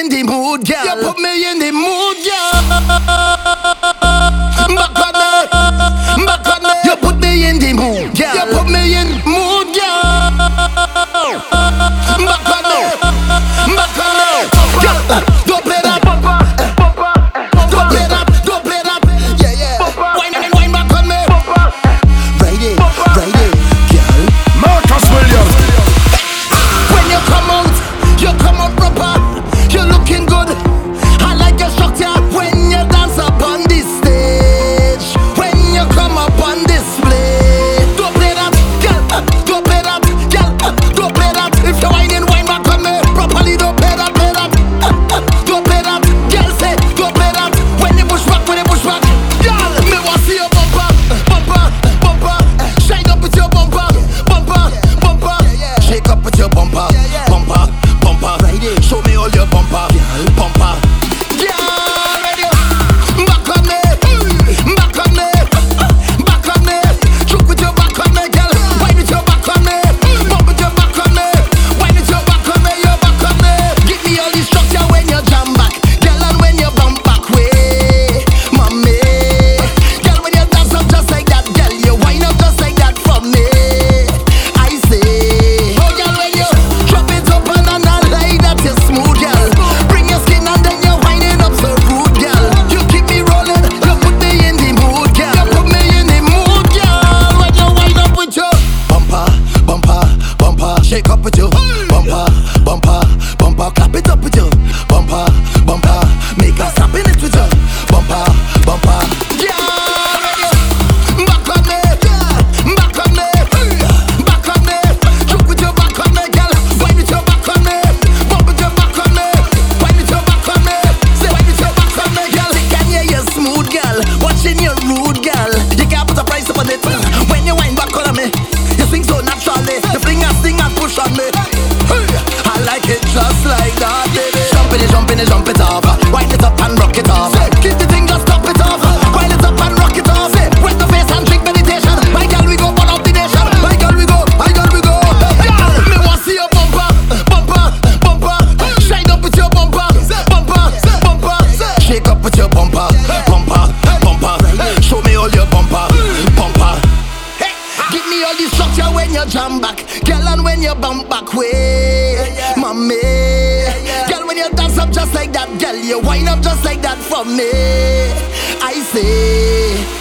in the mood, girl. You put me in the mood. bumper, bumper, bumper. Show me all your bumper, bumper. shake up with you. Bumper, bumper, bumper, clap it up with you. Bumper, bumper, make us happiness with you. Bumper, bumper. me all the structure when you jam back. Girl, and when you bump back way, yeah, mommy. Girl, when you dance up just like that, girl, you wind up just like that for me. I say.